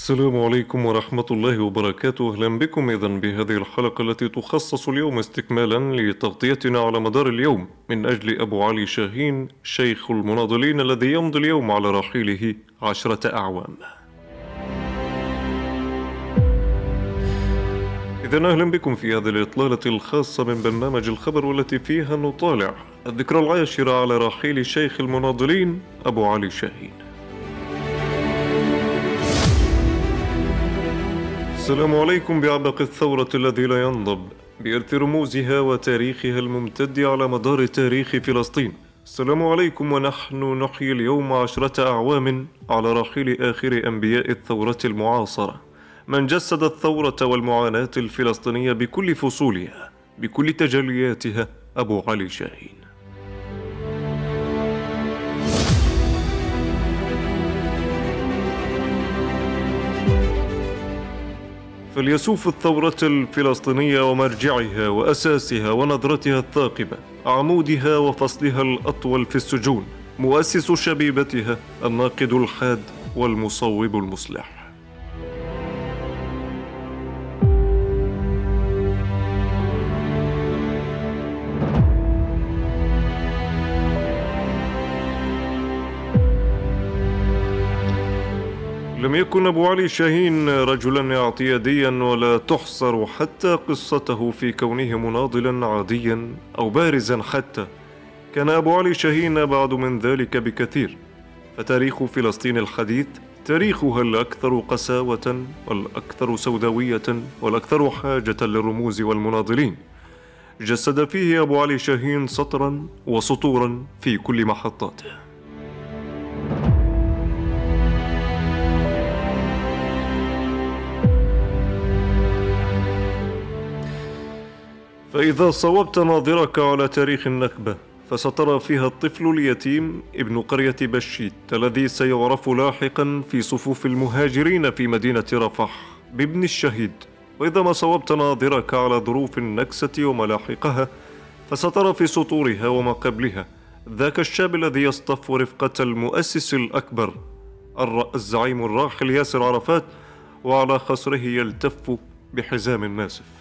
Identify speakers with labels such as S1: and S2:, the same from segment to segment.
S1: السلام عليكم ورحمة الله وبركاته. أهلا بكم إذا بهذه الحلقة التي تخصص اليوم استكمالا لتغطيتنا على مدار اليوم من أجل أبو علي شاهين شيخ المناضلين الذي يمضي اليوم على رحيله عشرة أعوام. إذا أهلا بكم في هذه الإطلالة الخاصة من برنامج الخبر والتي فيها نطالع الذكرى العاشرة على رحيل شيخ المناضلين أبو علي شاهين. السلام عليكم بعبق الثورة الذي لا ينضب بإرث رموزها وتاريخها الممتد على مدار تاريخ فلسطين. السلام عليكم ونحن نحيي اليوم عشرة أعوام على رحيل آخر أنبياء الثورة المعاصرة. من جسد الثورة والمعاناة الفلسطينية بكل فصولها بكل تجلياتها أبو علي شاهين. فليسوف الثورة الفلسطينية ومرجعها وأساسها ونظرتها الثاقبة عمودها وفصلها الأطول في السجون مؤسس شبيبتها الناقد الحاد والمصوب المصلح. لم يكن أبو علي شاهين رجلا اعتياديا ولا تحصر حتى قصته في كونه مناضلا عاديا أو بارزا حتى. كان أبو علي شاهين أبعد من ذلك بكثير. فتاريخ فلسطين الحديث تاريخها الأكثر قساوة والأكثر سوداوية والأكثر حاجة للرموز والمناضلين. جسد فيه أبو علي شاهين سطرا وسطورا في كل محطاته. فإذا صوبت ناظرك على تاريخ النكبة فسترى فيها الطفل اليتيم ابن قرية بشيت الذي سيعرف لاحقا في صفوف المهاجرين في مدينة رفح بابن الشهيد. وإذا ما صوبت ناظرك على ظروف النكسة وملاحقها فسترى في سطورها وما قبلها ذاك الشاب الذي يصطف رفقة المؤسس الأكبر الزعيم الراحل ياسر عرفات وعلى خصره يلتف بحزام ناسف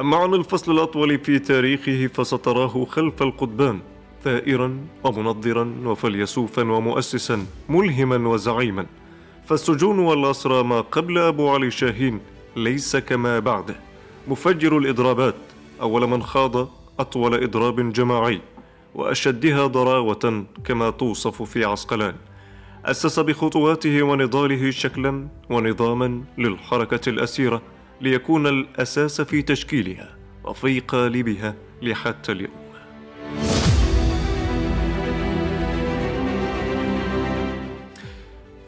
S1: أما عن الفصل الأطول في تاريخه فستراه خلف القضبان ثائرا ومنظرا وفيلسوفا ومؤسسا ملهما وزعيما. فالسجون والأسرى ما قبل أبو علي شاهين ليس كما بعده. مفجر الإضرابات أول من خاض أطول إضراب جماعي وأشدها ضراوة كما توصف في عسقلان. أسس بخطواته ونضاله شكلا ونظاما للحركة الأسيرة. ليكون الأساس في تشكيلها وفي قالبها لحتى اليوم.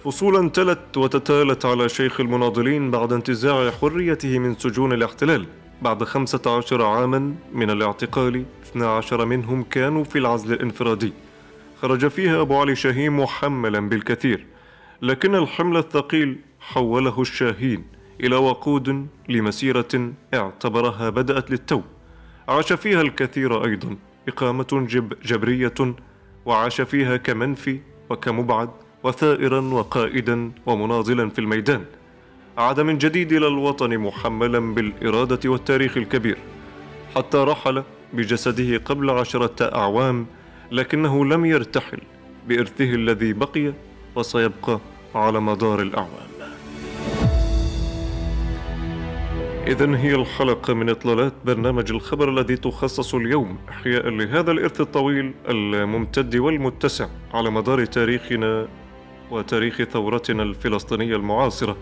S1: فصولا تلت وتتالت على شيخ المناضلين بعد انتزاع حريته من سجون الاحتلال. بعد خمسة عشر عاما من الاعتقال 12 منهم كانوا في العزل الانفرادي. خرج فيها أبو علي شاهين محملا بالكثير. لكن الحمل الثقيل حوله الشاهين. إلى وقود لمسيرة اعتبرها بدأت للتو. عاش فيها الكثير أيضا إقامة جب جبرية وعاش فيها كمنفي وكمبعد وثائرا وقائدا ومناضلا في الميدان. عاد من جديد إلى الوطن محملا بالإرادة والتاريخ الكبير. حتى رحل بجسده قبل عشرة أعوام لكنه لم يرتحل بإرثه الذي بقي وسيبقى على مدار الأعوام. إذا هي الحلقة من إطلالات برنامج الخبر الذي تخصص اليوم إحياء لهذا الإرث الطويل الممتد والمتسع على مدار تاريخنا وتاريخ ثورتنا الفلسطينية المعاصرة.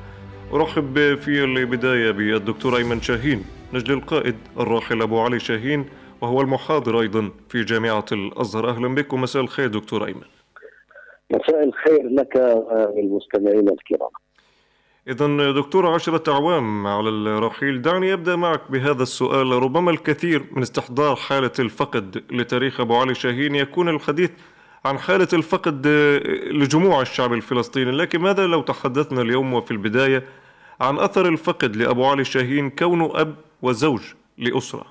S1: أرحب في البداية بالدكتور أيمن شاهين نجل القائد الراحل أبو علي شاهين وهو المحاضر أيضا في جامعة الأزهر. أهلا بكم. مساء الخير دكتور أيمن.
S2: مساء الخير لك وللمستمعين الكرام.
S1: إذا دكتور عشرة أعوام على الرحيل دعني أبدأ معك بهذا السؤال. ربما الكثير من استحضار حالة الفقد لتاريخ أبو علي شاهين يكون الحديث عن حالة الفقد لجموع الشعب الفلسطيني لكن ماذا لو تحدثنا اليوم وفي البداية عن أثر الفقد لأبو علي شاهين كونه أب وزوج لأسرة؟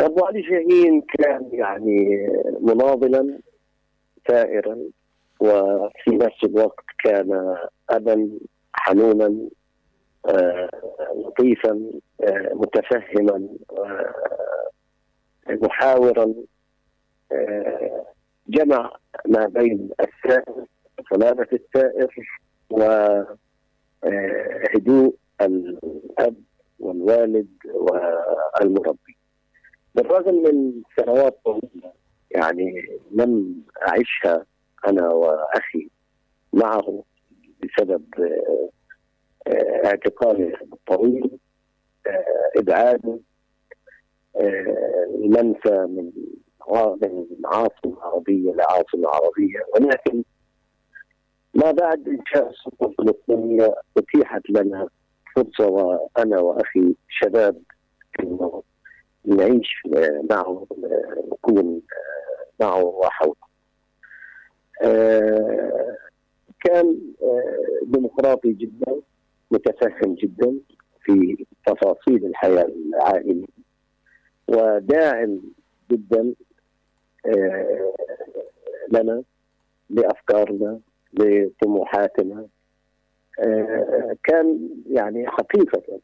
S2: أبو علي شاهين كان يعني مناضلا ثائرا وفي نفس الوقت كان أبا حنونا آه، لطيفا آه، متفهما آه، محاورا جمع ما بين السائر سلامة السائر وهدوء الأب والوالد والمربي. بالرغم من سنوات طويلة يعني لم أعيشها أنا وأخي معه بسبب اعتقاله الطويل إبعاده المنفى من من عاصمة عربية لعاصمة عربية. ولكن ما بعد إنشاء السلطة الفلسطينية أتيحت لنا فرصة وأنا وأخي شباب إنه نعيش معه نكون معه وحوله. كان ديمقراطي جدا متفهم جدا في تفاصيل الحياة العائلية وداعم جدا لنا لأفكارنا لطموحاتنا. كان يعني حقيقة.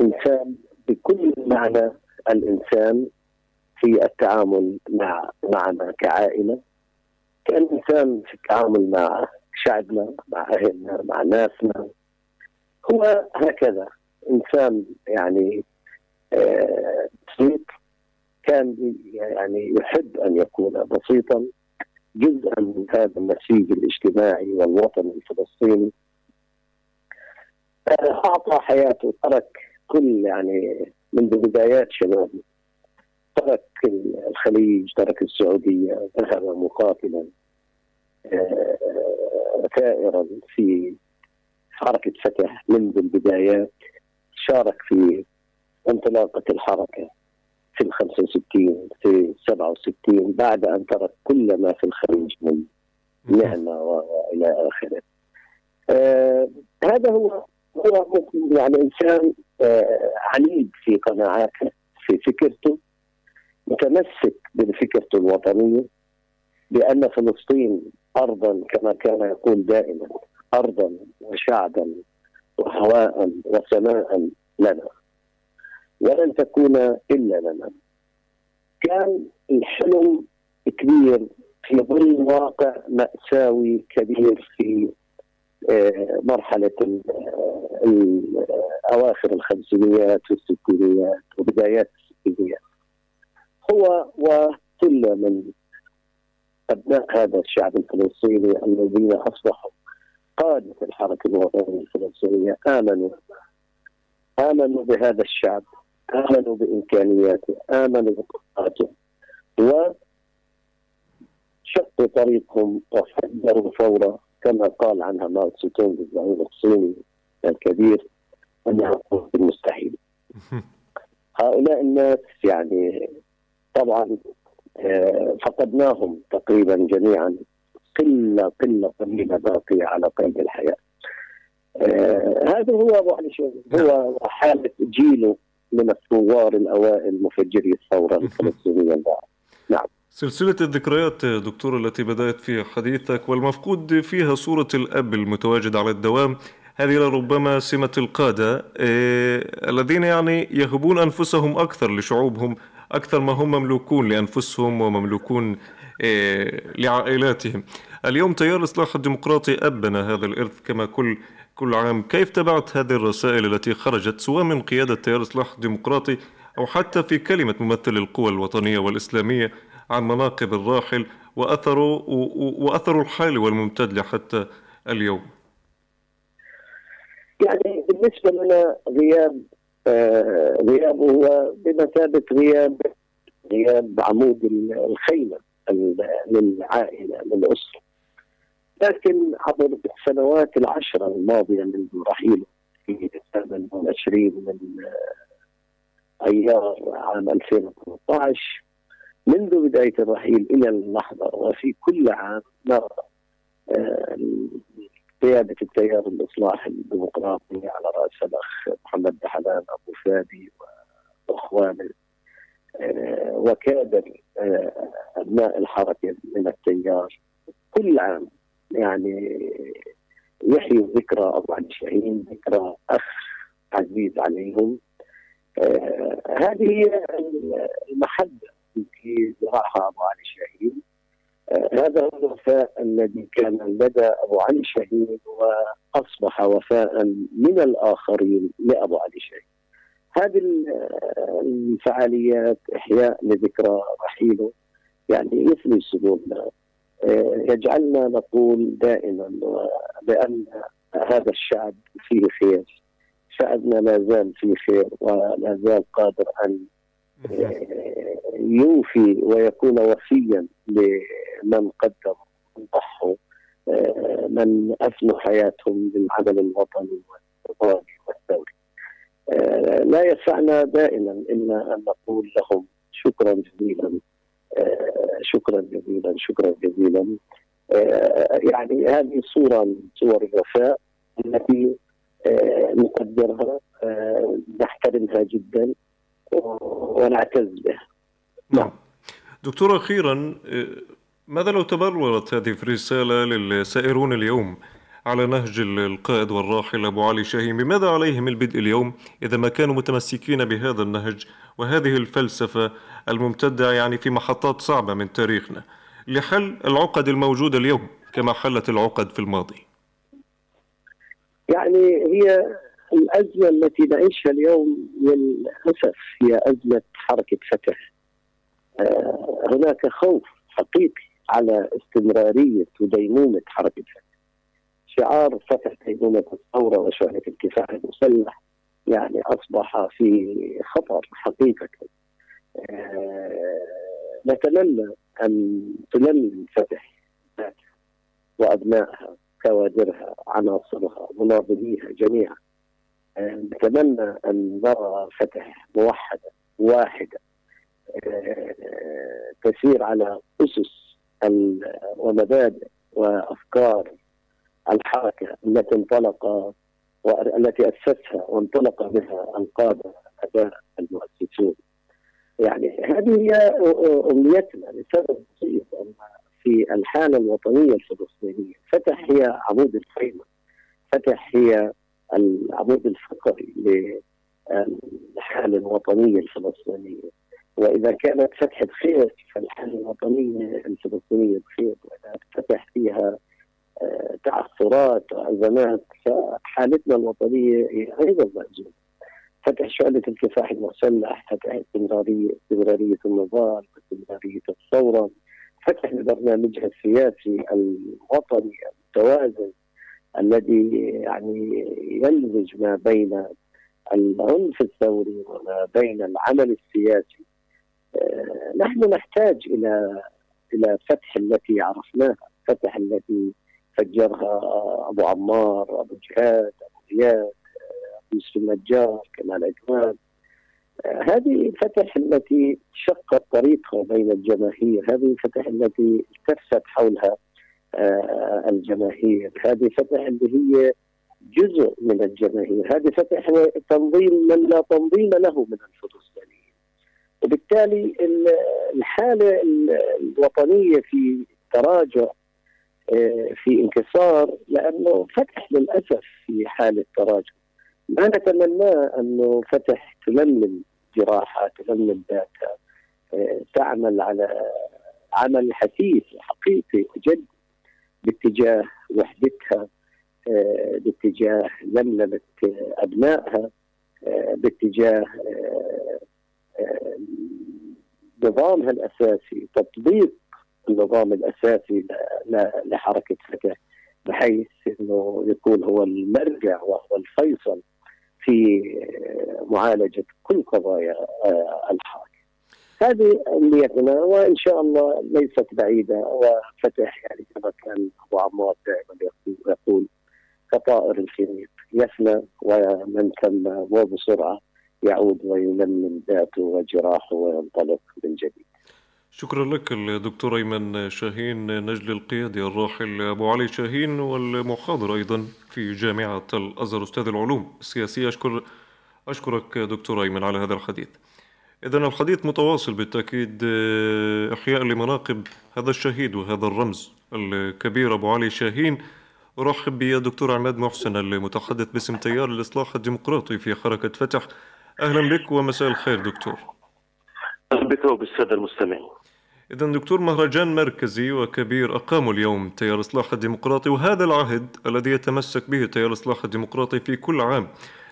S2: إنسان بكل معنى الإنسان في التعامل مع معنا كعائلة. كان إنسان في التعامل مع شعبنا مع أهلنا مع ناسنا. هو هكذا. إنسان يعني بسيط كان يعني يحب أن يكون بسيطا. جزءا من هذا النسيج الاجتماعي والوطني الفلسطيني. أعطى حياته ترك كل يعني منذ بدايات شبابه. ترك الخليج ترك السعودية ذهب مقاتلا. ثائرا في حركة فتح منذ البدايات شارك في انطلاقة الحركة في ال 65 في 67 بعد أن ترك كل ما في الخليج من نعمة والى آخره. آه هذا هو هو يعني إنسان آه عنيد في قناعاته في فكرته متمسك بفكرته الوطنية بأن فلسطين ارضا كما كان يقول دائما ارضا وشعبا وهواء وسماء لنا ولن تكون إلا لنا. كان الحلم كبير في ظل واقع مأساوي كبير في مرحلة أواخر الخمسينيات والستينيات وبدايات الستينيات. هو وكل من أبناء هذا الشعب الفلسطيني الذين أصبحوا قادة الحركة الوطنية الفلسطينية آمنوا. آمنوا بهذا الشعب آمنوا بإمكانياته آمنوا بقدراته وشقوا طريقهم وفجروا ثوره كما قال عنها ماو تسي تونغ الزعيم الصيني الكبير أنها المستحيل هؤلاء الناس يعني طبعا فقدناهم تقريبا جميعا قلة قلة قليلة باقية على قيد الحياة. هذا هو أبو علي هو حالة جيله من الثوار الأوائل مفجري الثورة الفلسطينية البعض. نعم.
S1: سلسلة الذكريات دكتور التي بدأت في حديثك والمفقود فيها صورة الأب المتواجد على الدوام هذه لربما سمة القادة إيه الذين يعني يهبون أنفسهم أكثر لشعوبهم أكثر ما هم مملوكون لأنفسهم ومملوكون إيه لعائلاتهم. اليوم تيار الإصلاح الديمقراطي أبنى هذا الإرث كما كل كل عام. كيف تابعت هذه الرسائل التي خرجت سواء من قيادة تيار الإصلاح الديمقراطي أو حتى في كلمة ممثل القوى الوطنية والإسلامية عن مناقب الراحل وأثره وأثره الحالي والممتد لحتى اليوم؟
S2: يعني بالنسبة لنا غياب غيابه هو بمثابة غياب غياب عمود الخيمة للعائلة للأسرة. لكن عبر السنوات العشره الماضية منذ رحيله في 28 من أيار عام 2013 منذ بداية الرحيل إلى اللحظة وفي كل عام نرى آه، قيادة التيار الإصلاح الديمقراطي على رأس الأخ محمد دحلان أبو فادي وإخوانه. آه، وكادر آه، أبناء الحركة من التيار كل عام يعني يحيوا ذكرى أبو علي شاهين ذكرى أخ عزيز عليهم. آه هذه هي المحبة التي زرعها أبو علي هذا هو الوفاء الذي كان لدى أبو علي شاهين وأصبح وفاء من الآخرين لأبو علي شاهين. هذه الفعاليات إحياء لذكرى رحيله يعني يثني صدورنا آه، يجعلنا نقول دائما بأن هذا الشعب فيه خير. شعبنا لا زال في خير ولا زال قادر آه، يوفي ويكون وفيا لمن قدم ضحوا آه، من افنوا حياتهم للعمل الوطني والوطني والثوري. آه، لا يسعنا دائما إلا أن نقول لهم شكرا جزيلا شكرا جزيلا شكرا جزيلا يعني هذه صورة من صور الوفاء التي آه، نقدرها آه، نحترمها جدا ونعتز بها
S1: نعم. دكتور أخيرا ماذا لو تبلورت هذه الرسالة للسائرون اليوم على نهج القائد والراحل أبو علي شاهين؟ بماذا عليهم البدء اليوم إذا ما كانوا متمسكين بهذا النهج وهذه الفلسفة الممتدة يعني في محطات صعبة من تاريخنا؟ لحل العقد الموجودة اليوم كما حلت العقد في الماضي.
S2: يعني هي الأزمة التي نعيشها اليوم للأسف هي أزمة حركة فتح. آه، هناك خوف حقيقي على استمرارية وديمومة حركة فتح. شعار فتح ديمومة الثورة وشعلة الكفاح المسلح يعني أصبح في خطر حقيقة. آه، نتمنى أن تنمي فتح وأبنائها كوادرها عناصرها مناضليها جميعا. نتمنى أن نرى فتح موحدة واحدة آه، تسير على أسس ومبادئ وأفكار الحركة التي انطلق والتي اسسها وانطلق بها القادة اباء المؤسسون. يعني هذه هي أمنيتنا لسبب بسيط أن في الحالة الوطنية الفلسطينية فتح هي عمود الخيمة فتح هي العمود الفقري للحالة الوطنية الفلسطينية وإذا كانت فتح بخير فالحالة الوطنية الفلسطينية بخير وإذا فتح فيها آه، تعثرات وأزمات فحالتنا الوطنية هي أيضا مأزومة فتح شعلة الكفاح المسلح فتح استمرارية استمرارية النضال استمرارية الثورة فتح برنامجها السياسي الوطني المتوازن. الذي يعني يمزج ما بين العنف الثوري وما بين العمل السياسي. آه، نحن نحتاج إلى إلى فتح التي عرفناها فتح التي فجرها أبو عمار أبو جهاد أبو زياد أبو يوسف النجار كمال عدوان. هذه الفتح التي شقت طريقها بين الجماهير هذه الفتح التي التفت حولها آه، الجماهير. هذه فتح اللي هي جزء من الجماهير. هذه فتح تنظيم من لا تنظيم له من الفلسطينيين وبالتالي الحالة الوطنية في تراجع آه، في انكسار لأنه فتح للأسف في حالة تراجع. ما نتمناه أنه فتح تلملم جراحها تلملم ذاتها آه، تعمل على عمل حثيث وحقيقي وجد باتجاه وحدتها آه، باتجاه لملمه أبنائها آه، باتجاه نظامها الأساسي تطبيق النظام الأساسي لحركة فتح بحيث إنه يكون هو المرجع وهو الفيصل في معالجة كل قضايا الحركه. هذه نيتنا وإن شاء الله ليست بعيدة وفتح يعني كما كان أبو عمار دائما يقول كطائر الخيط يفنى ومن ثم وبسرعة يعود ويلمم ذاته وجراحه وينطلق من جديد.
S1: شكرا لك الدكتور أيمن شاهين نجل القيادي الراحل أبو علي شاهين والمحاضر أيضا في جامعة الأزهر أستاذ العلوم السياسية اشكر أشكرك دكتور أيمن على هذا الحديث. اذا الحديث متواصل بالتأكيد إحياء لمناقب هذا الشهيد وهذا الرمز الكبير أبو علي شاهين أرحب بالدكتور عماد محسن المتحدث باسم تيار الإصلاح الديمقراطي في حركة فتح أهلا بك ومساء الخير دكتور.
S3: أهلا بك وبالسادة المستمعين.
S1: إذا دكتور مهرجان مركزي وكبير أقاموا اليوم تيار الإصلاح الديمقراطي وهذا العهد الذي يتمسك به تيار الإصلاح الديمقراطي في كل عام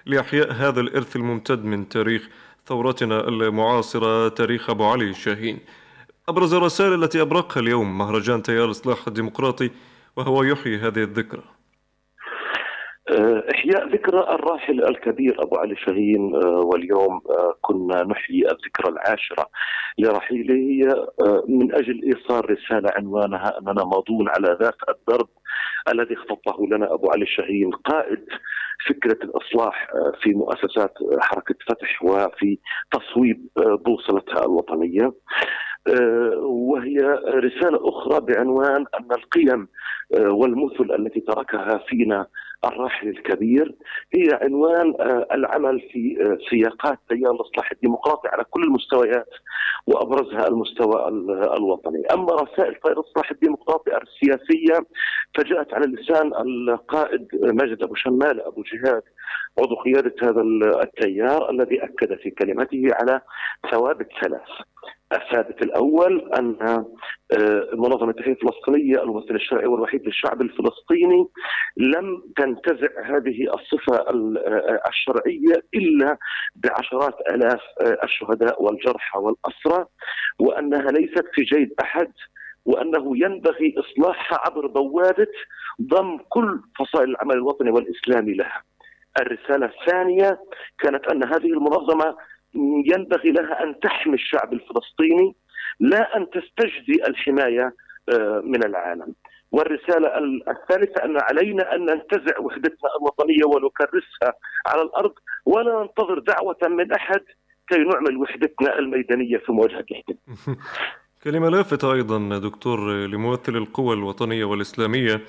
S1: لإحياء هذا الإرث الممتد من تاريخ ثورتنا المعاصرة تاريخ أبو علي شاهين أبرز الرسائل التي أبرقها اليوم مهرجان تيار الإصلاح الديمقراطي وهو يحيي هذه الذكرى.
S3: إحياء ذكرى الراحل الكبير أبو علي شاهين واليوم كنا نحيي الذكرى العاشرة لرحيله من أجل إيصال رسالة عنوانها أننا ماضون على ذات الدرب الذي اختطه لنا أبو علي شاهين قائد فكرة الإصلاح في مؤسسات حركة فتح وفي تصويب بوصلتها الوطنية. وهي رسالة أخرى بعنوان أن القيم والمثل التي تركها فينا الراحل الكبير هي عنوان العمل في سياقات تيار الاصلاح الديمقراطي على كل المستويات وأبرزها المستوى الوطني، أما رسائل تيار الاصلاح الديمقراطي السياسية فجاءت على لسان القائد ماجد أبو شمال أبو جهاد عضو قيادة هذا التيار الذي أكد في كلمته على ثوابت ثلاث. الثابت الأول أن منظمة التحرير الفلسطينية الممثل الشرعي والوحيد للشعب الفلسطيني لم تنتزع هذه الصفة الشرعية إلا بعشرات آلاف الشهداء والجرحى والأسرى وأنها ليست في جيب أحد وأنه ينبغي اصلاحها عبر بوابه ضم كل فصائل العمل الوطني والإسلامي لها. الرسالة الثانية كانت أن هذه المنظمة ينبغي لها أن تحمي الشعب الفلسطيني لا أن تستجدي الحماية من العالم. والرسالة الثالثة أن علينا أن ننتزع وحدتنا الوطنية ونكرسها على الأرض ولا ننتظر دعوة من أحد كي نعمل وحدتنا الميدانية في مواجهة الاحتلال.
S1: كلمة لافته أيضا دكتور لممثل القوى الوطنية والإسلامية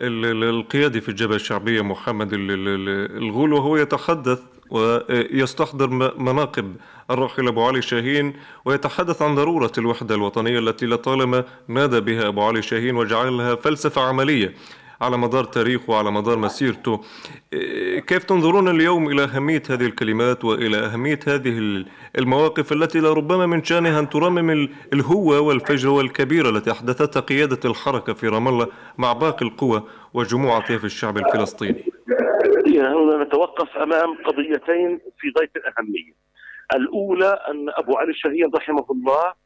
S1: القيادي في الجبهة الشعبية محمد الغول وهو يتحدث ويستحضر مناقب الراحل أبو علي شاهين ويتحدث عن ضرورة الوحدة الوطنية التي لطالما نادى بها أبو علي شاهين وجعلها فلسفة عملية. على مدار تاريخه وعلى مدار مسيرته. كيف تنظرون اليوم إلى أهمية هذه الكلمات وإلى أهمية هذه المواقف التي لربما من شأنها أن ترمم الهوة والفجوة الكبيرة التي أحدثتها قيادة الحركة في رام الله مع باقي القوى وجموع أطياف الشعب الفلسطيني؟
S3: هنا نتوقف أمام قضيتين في غاية الأهمية. الأولى أن أبو علي الشهيد رحمه الله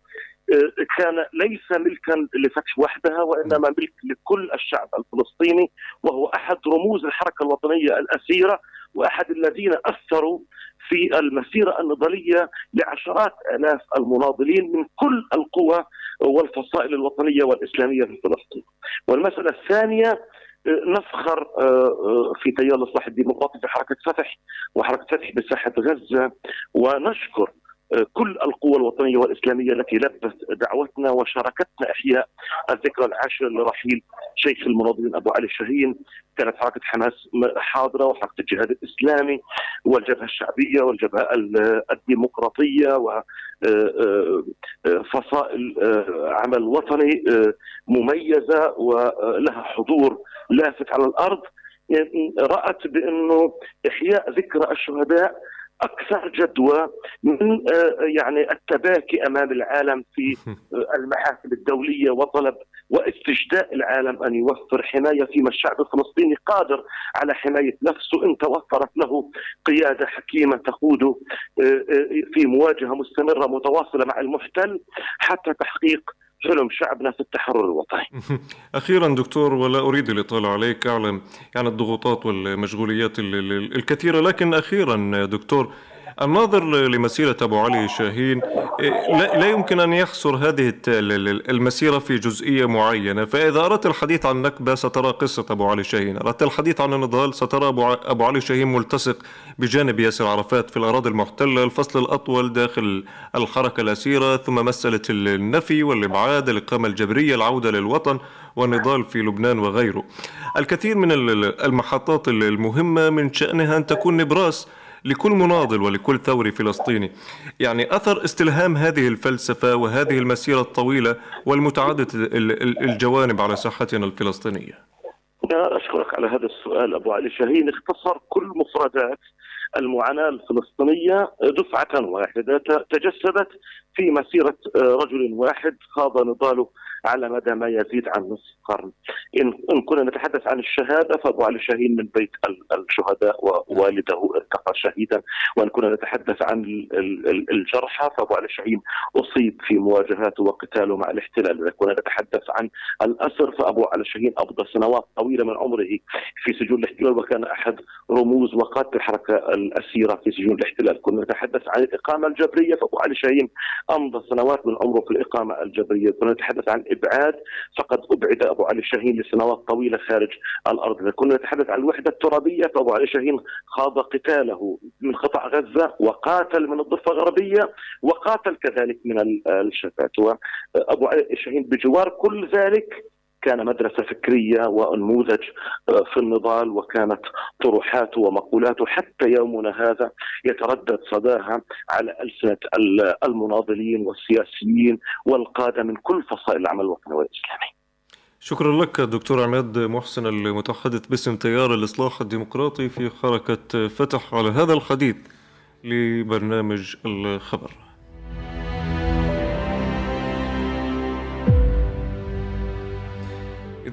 S3: كان ليس ملكا لفتح وحدها وإنما ملك لكل الشعب الفلسطيني وهو أحد رموز الحركة الوطنية الأسيرة وأحد الذين أثروا في المسيرة النضالية لعشرات آلاف المناضلين من كل القوى والفصائل الوطنية والإسلامية في فلسطين. والمسألة الثانية نفخر في تيار الاصلاح الديمقراطي في حركة فتح وحركة فتح بساحة غزة ونشكر كل القوى الوطنية والإسلامية التي لبت دعوتنا وشاركتنا أحياء الذكرى العاشرة لرحيل شيخ المناضلين أبو علي الشاهين كانت حركة حماس حاضرة وحركة الجهاد الإسلامي والجبهة الشعبية والجبهة الديمقراطية وفصائل عمل وطني مميزة ولها حضور لافت على الأرض. رأت بأنه إحياء ذكرى الشهداء أكثر جدوى من يعني التباكي أمام العالم في المحافل الدولية وطلب واستجداء العالم أن يوفر حماية فيما الشعب الفلسطيني قادر على حماية نفسه. إن توفرت له قيادة حكيمة تقوده في مواجهة مستمرة متواصلة مع المحتل حتى تحقيق حلم شعبنا في التحرر الوطني.
S1: أخيرا دكتور ولا أريد الإطالة عليك أعلم يعني الضغوطات والمشغوليات الكثيرة لكن أخيرا دكتور الناظر لمسيرة أبو علي شاهين لا يمكن أن يحصر هذه المسيرة في جزئية معينة. فإذا أردت الحديث عن نكبة سترى قصة أبو علي شاهين. أردت الحديث عن النضال سترى أبو علي شاهين ملتصق بجانب ياسر عرفات في الأراضي المحتلة الفصل الأطول داخل الحركة الأسيرة ثم مسألة النفي والإبعاد الإقامة الجبرية العودة للوطن والنضال في لبنان وغيره. الكثير من المحطات المهمة من شأنها أن تكون نبراس لكل مناضل ولكل ثوري فلسطيني. يعني أثر استلهام هذه الفلسفة وهذه المسيرة الطويلة والمتعددة الجوانب على ساحتنا الفلسطينية.
S3: أشكرك على هذا السؤال أبو علي شاهين. اختصر كل مفردات المعاناة الفلسطينية دفعة واحدة تجسدت في مسيرة رجل واحد خاض نضاله على مدى ما يزيد عن نصف قرن. إن, إن كنا نتحدث عن الشهادة فأبو علي شاهين من بيت الشهداء ووالده ارتقى شهيدا. وإن كنا نتحدث عن الجرحى فأبو علي شاهين أصيب في مواجهاته وقتاله مع الاحتلال. إذا كنا نتحدث عن الأسر فأبو علي شاهين أبضى سنوات طويلة من عمره في سجون الاحتلال. وكان أحد رموز وقادة الحركة الأسيرة في سجون الاحتلال. كنا نتحدث عن الإقامة الجبرية فأبو علي شاهين أمضى سنوات من عمره في الإقامة الجبرية. كنا نتحدث عن ابعاد فقد أبعد أبو علي الشاهين لسنوات طويلة خارج الأرض، إذا كنا نتحدث عن الوحدة الترابية فأبو علي الشاهين خاض قتاله من قطاع غزة وقاتل من الضفة الغربية وقاتل كذلك من الشتات. وأبو علي الشاهين بجوار كل ذلك كان مدرسة فكرية ونموذج آه، في النضال وكانت طروحاته ومقولاته حتى يومنا هذا يتردد صداها على ألسنة المناضلين والسياسيين والقادة من كل فصائل العمل الوطني والإسلامي.
S1: شكرا لك دكتور عماد محسن المتحدث باسم تيار الإصلاح الديمقراطي في حركة فتح على هذا الحديث لبرنامج الخبر.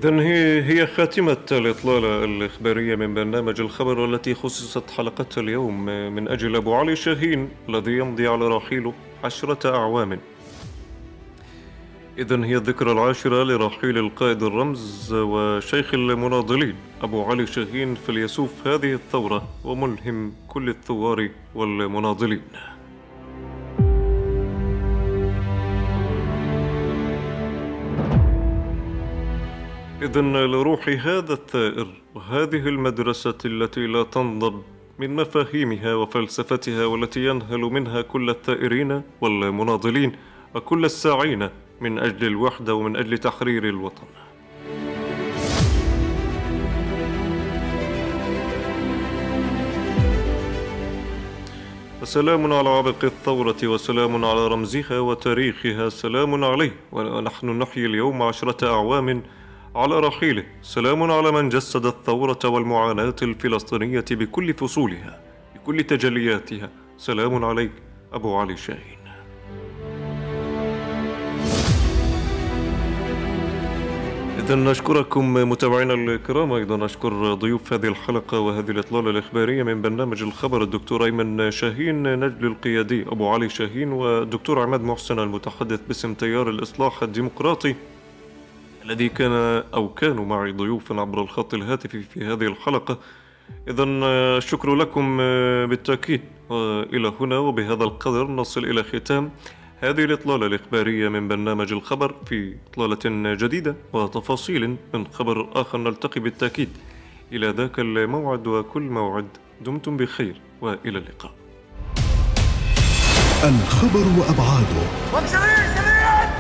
S1: إذا هي هي خاتمة الإطلالة الإخبارية من برنامج الخبر والتي خصصت حلقتها اليوم من أجل أبو علي شاهين الذي يمضي على رحيله عشرة أعوام. إذا هي الذكرى العاشرة لرحيل القائد الرمز وشيخ المناضلين أبو علي شاهين فليسوف هذه الثورة وملهم كل الثوار والمناضلين. إذا لروح هذا الثائر وهذه المدرسة التي لا تنضب من مفاهيمها وفلسفتها والتي ينهل منها كل الثائرين والمناضلين وكل الساعين من أجل الوحدة ومن أجل تحرير الوطن. فسلام على عبق الثورة وسلام على رمزها وتاريخها سلام عليه ونحن نحيي اليوم عشرة أعوام على رحيله سلام على من جسد الثورة والمعاناة الفلسطينية بكل فصولها بكل تجلياتها. سلام عليك أبو علي شاهين. إذا نشكركم متابعينا الكرام. أيضا نشكر ضيوف هذه الحلقة وهذه الإطلالة الإخبارية من برنامج الخبر الدكتور أيمن شاهين نجل القيادي أبو علي شاهين والدكتور عماد محسن المتحدث باسم تيار الإصلاح الديمقراطي. الذي كان أو كانوا معي ضيوفا عبر الخط الهاتفي في هذه الحلقة. إذا الشكر لكم بالتأكيد. وإلى هنا وبهذا القدر نصل إلى ختام هذه الإطلالة الإخبارية من برنامج الخبر في إطلالة جديدة وتفاصيل من خبر آخر. نلتقي بالتأكيد. إلى ذاك الموعد وكل موعد دمتم بخير. وإلى اللقاء.
S4: الخبر وأبعاده.